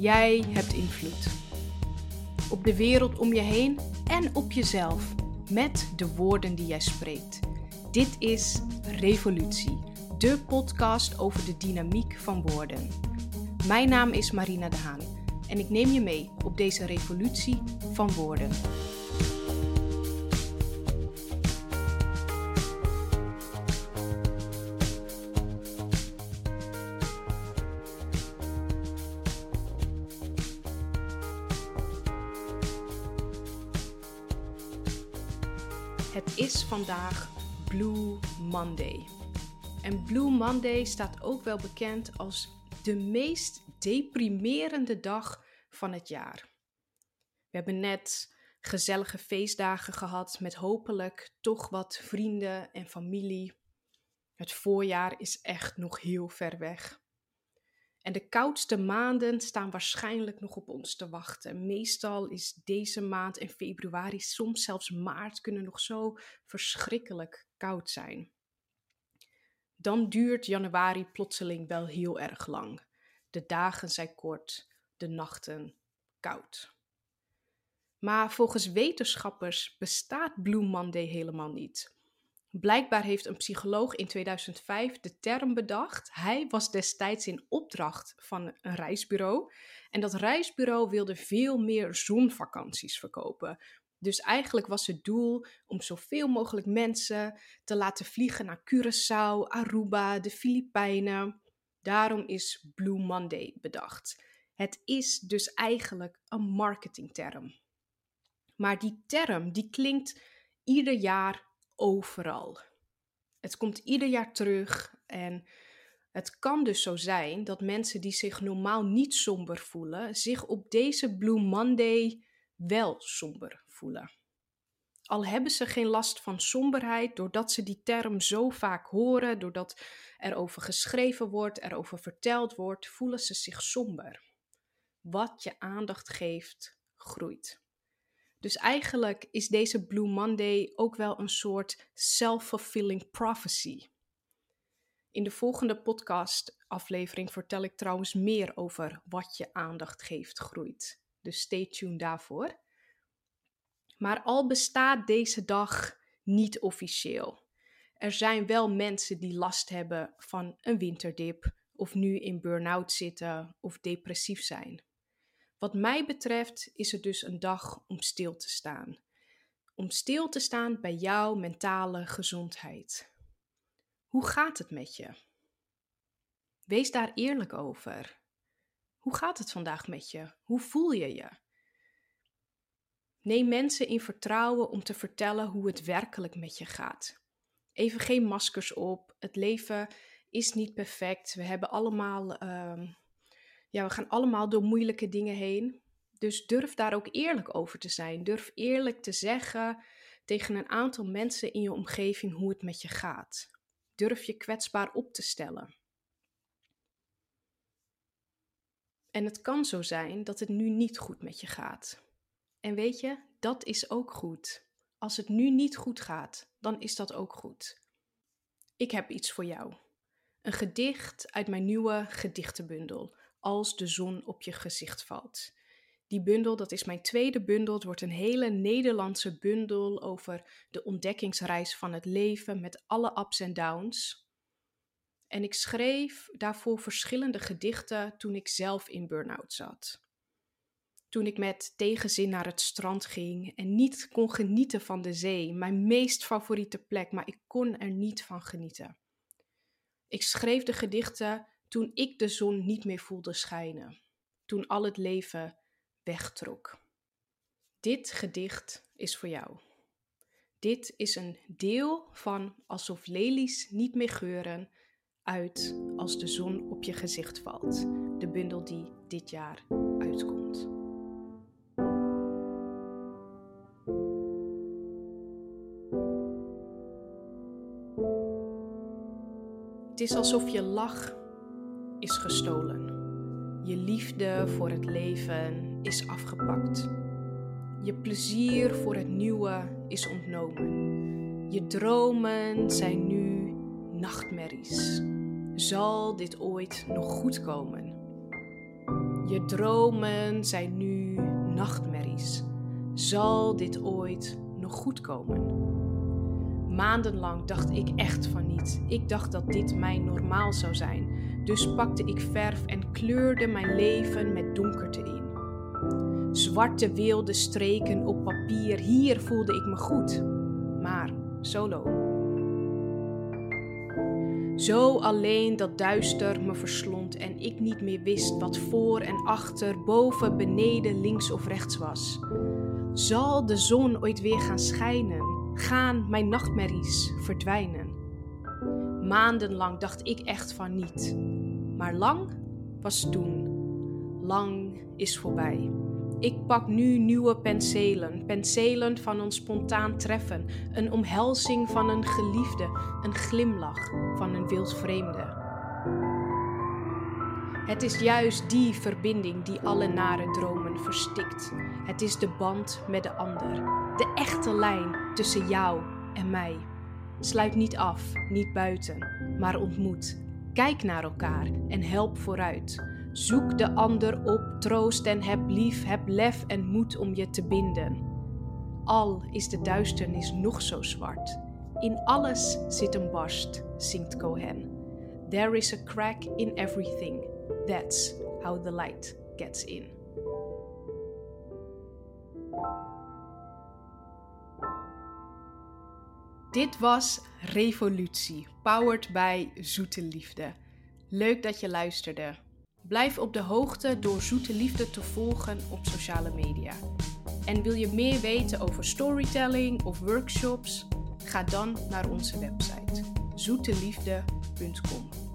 Jij hebt invloed. Op de wereld om je heen en op jezelf. Met de woorden die jij spreekt. Dit is Revolutie, de podcast over de dynamiek van woorden. Mijn naam is Marina de Haan en ik neem je mee op deze revolutie van woorden. Het is vandaag Blue Monday. En Blue Monday staat ook wel bekend als de meest deprimerende dag van het jaar. We hebben net gezellige feestdagen gehad met hopelijk toch wat vrienden en familie. Het voorjaar is echt nog heel ver weg. En de koudste maanden staan waarschijnlijk nog op ons te wachten. Meestal is deze maand en februari, soms zelfs maart, kunnen nog zo verschrikkelijk koud zijn. Dan duurt januari plotseling wel heel erg lang. De dagen zijn kort, de nachten koud. Maar volgens wetenschappers bestaat Blue Monday helemaal niet. Blijkbaar heeft een psycholoog in 2005 de term bedacht. Hij was destijds in opdracht van een reisbureau. En dat reisbureau wilde veel meer zonvakanties verkopen. Dus eigenlijk was het doel om zoveel mogelijk mensen te laten vliegen naar Curaçao, Aruba, de Filipijnen. Daarom is Blue Monday bedacht. Het is dus eigenlijk een marketingterm. Maar die term die klinkt ieder jaar overal. Het komt ieder jaar terug en het kan dus zo zijn dat mensen die zich normaal niet somber voelen, zich op deze Blue Monday wel somber voelen. Al hebben ze geen last van somberheid, doordat ze die term zo vaak horen, doordat er over geschreven wordt, erover verteld wordt, voelen ze zich somber. Wat je aandacht geeft, groeit. Dus eigenlijk is deze Blue Monday ook wel een soort self-fulfilling prophecy. In de volgende podcast-aflevering vertel ik trouwens meer over wat je aandacht geeft groeit. Dus stay tuned daarvoor. Maar al bestaat deze dag niet officieel. Er zijn wel mensen die last hebben van een winterdip, of nu in burn-out zitten of depressief zijn. Wat mij betreft is het dus een dag om stil te staan. Om stil te staan bij jouw mentale gezondheid. Hoe gaat het met je? Wees daar eerlijk over. Hoe gaat het vandaag met je? Hoe voel je je? Neem mensen in vertrouwen om te vertellen hoe het werkelijk met je gaat. Even geen maskers op. Het leven is niet perfect. We hebben allemaal ehm, ja, we gaan allemaal door moeilijke dingen heen. Dus durf daar ook eerlijk over te zijn. Durf eerlijk te zeggen tegen een aantal mensen in je omgeving hoe het met je gaat. Durf je kwetsbaar op te stellen. En het kan zo zijn dat het nu niet goed met je gaat. En weet je, dat is ook goed. Als het nu niet goed gaat, dan is dat ook goed. Ik heb iets voor jou. Een gedicht uit mijn nieuwe gedichtenbundel als de zon op je gezicht valt. Die bundel, dat is mijn tweede bundel. Het wordt een hele Nederlandse bundel over de ontdekkingsreis van het leven met alle ups en downs. En ik schreef daarvoor verschillende gedichten toen ik zelf in burn-out zat. Toen ik met tegenzin naar het strand ging en niet kon genieten van de zee, mijn meest favoriete plek, maar ik kon er niet van genieten. Ik schreef de gedichten toen ik de zon niet meer voelde schijnen, toen al het leven wegtrok. Dit gedicht is voor jou. Dit is een deel van Alsof lelies niet meer geuren uit als de zon op je gezicht valt. De bundel die dit jaar uitkomt. Het is alsof je lach is gestolen. Je liefde voor het leven is afgepakt. Je plezier voor het nieuwe is ontnomen. Je dromen zijn nu nachtmerries. Zal dit ooit nog goed komen? Je dromen zijn nu nachtmerries. Zal dit ooit nog goed komen? Maandenlang dacht ik echt van niet. Ik dacht dat dit mijn normaal zou zijn. Dus pakte ik verf en kleurde mijn leven met donkerte in. Zwarte wilde streken op papier, hier voelde ik me goed. Maar solo. Zo alleen dat duister me verslond en ik niet meer wist wat voor en achter, boven, beneden, links of rechts was. Zal de zon ooit weer gaan schijnen? Gaan mijn nachtmerries verdwijnen? Maandenlang dacht ik echt van niet. Maar lang was toen. Lang is voorbij. Ik pak nu nieuwe penselen, penselen van een spontaan treffen, een omhelzing van een geliefde, een glimlach van een wildvreemde. Het is juist die verbinding die alle nare dromen verstikt. Het is de band met de ander, de echte lijn tussen jou en mij. Sluit niet af, niet buiten, maar ontmoet. Kijk naar elkaar en help vooruit. Zoek de ander op, troost en heb lief, heb lef en moed om je te binden. Al is de duisternis nog zo zwart, in alles zit een barst, zingt Cohen. There is a crack in everything. That's how the light gets in. Dit was Revolutie, powered by Zoete Liefde. Leuk dat je luisterde. Blijf op de hoogte door Zoete Liefde te volgen op sociale media. En wil je meer weten over storytelling of workshops? Ga dan naar onze website zoeteliefde.com.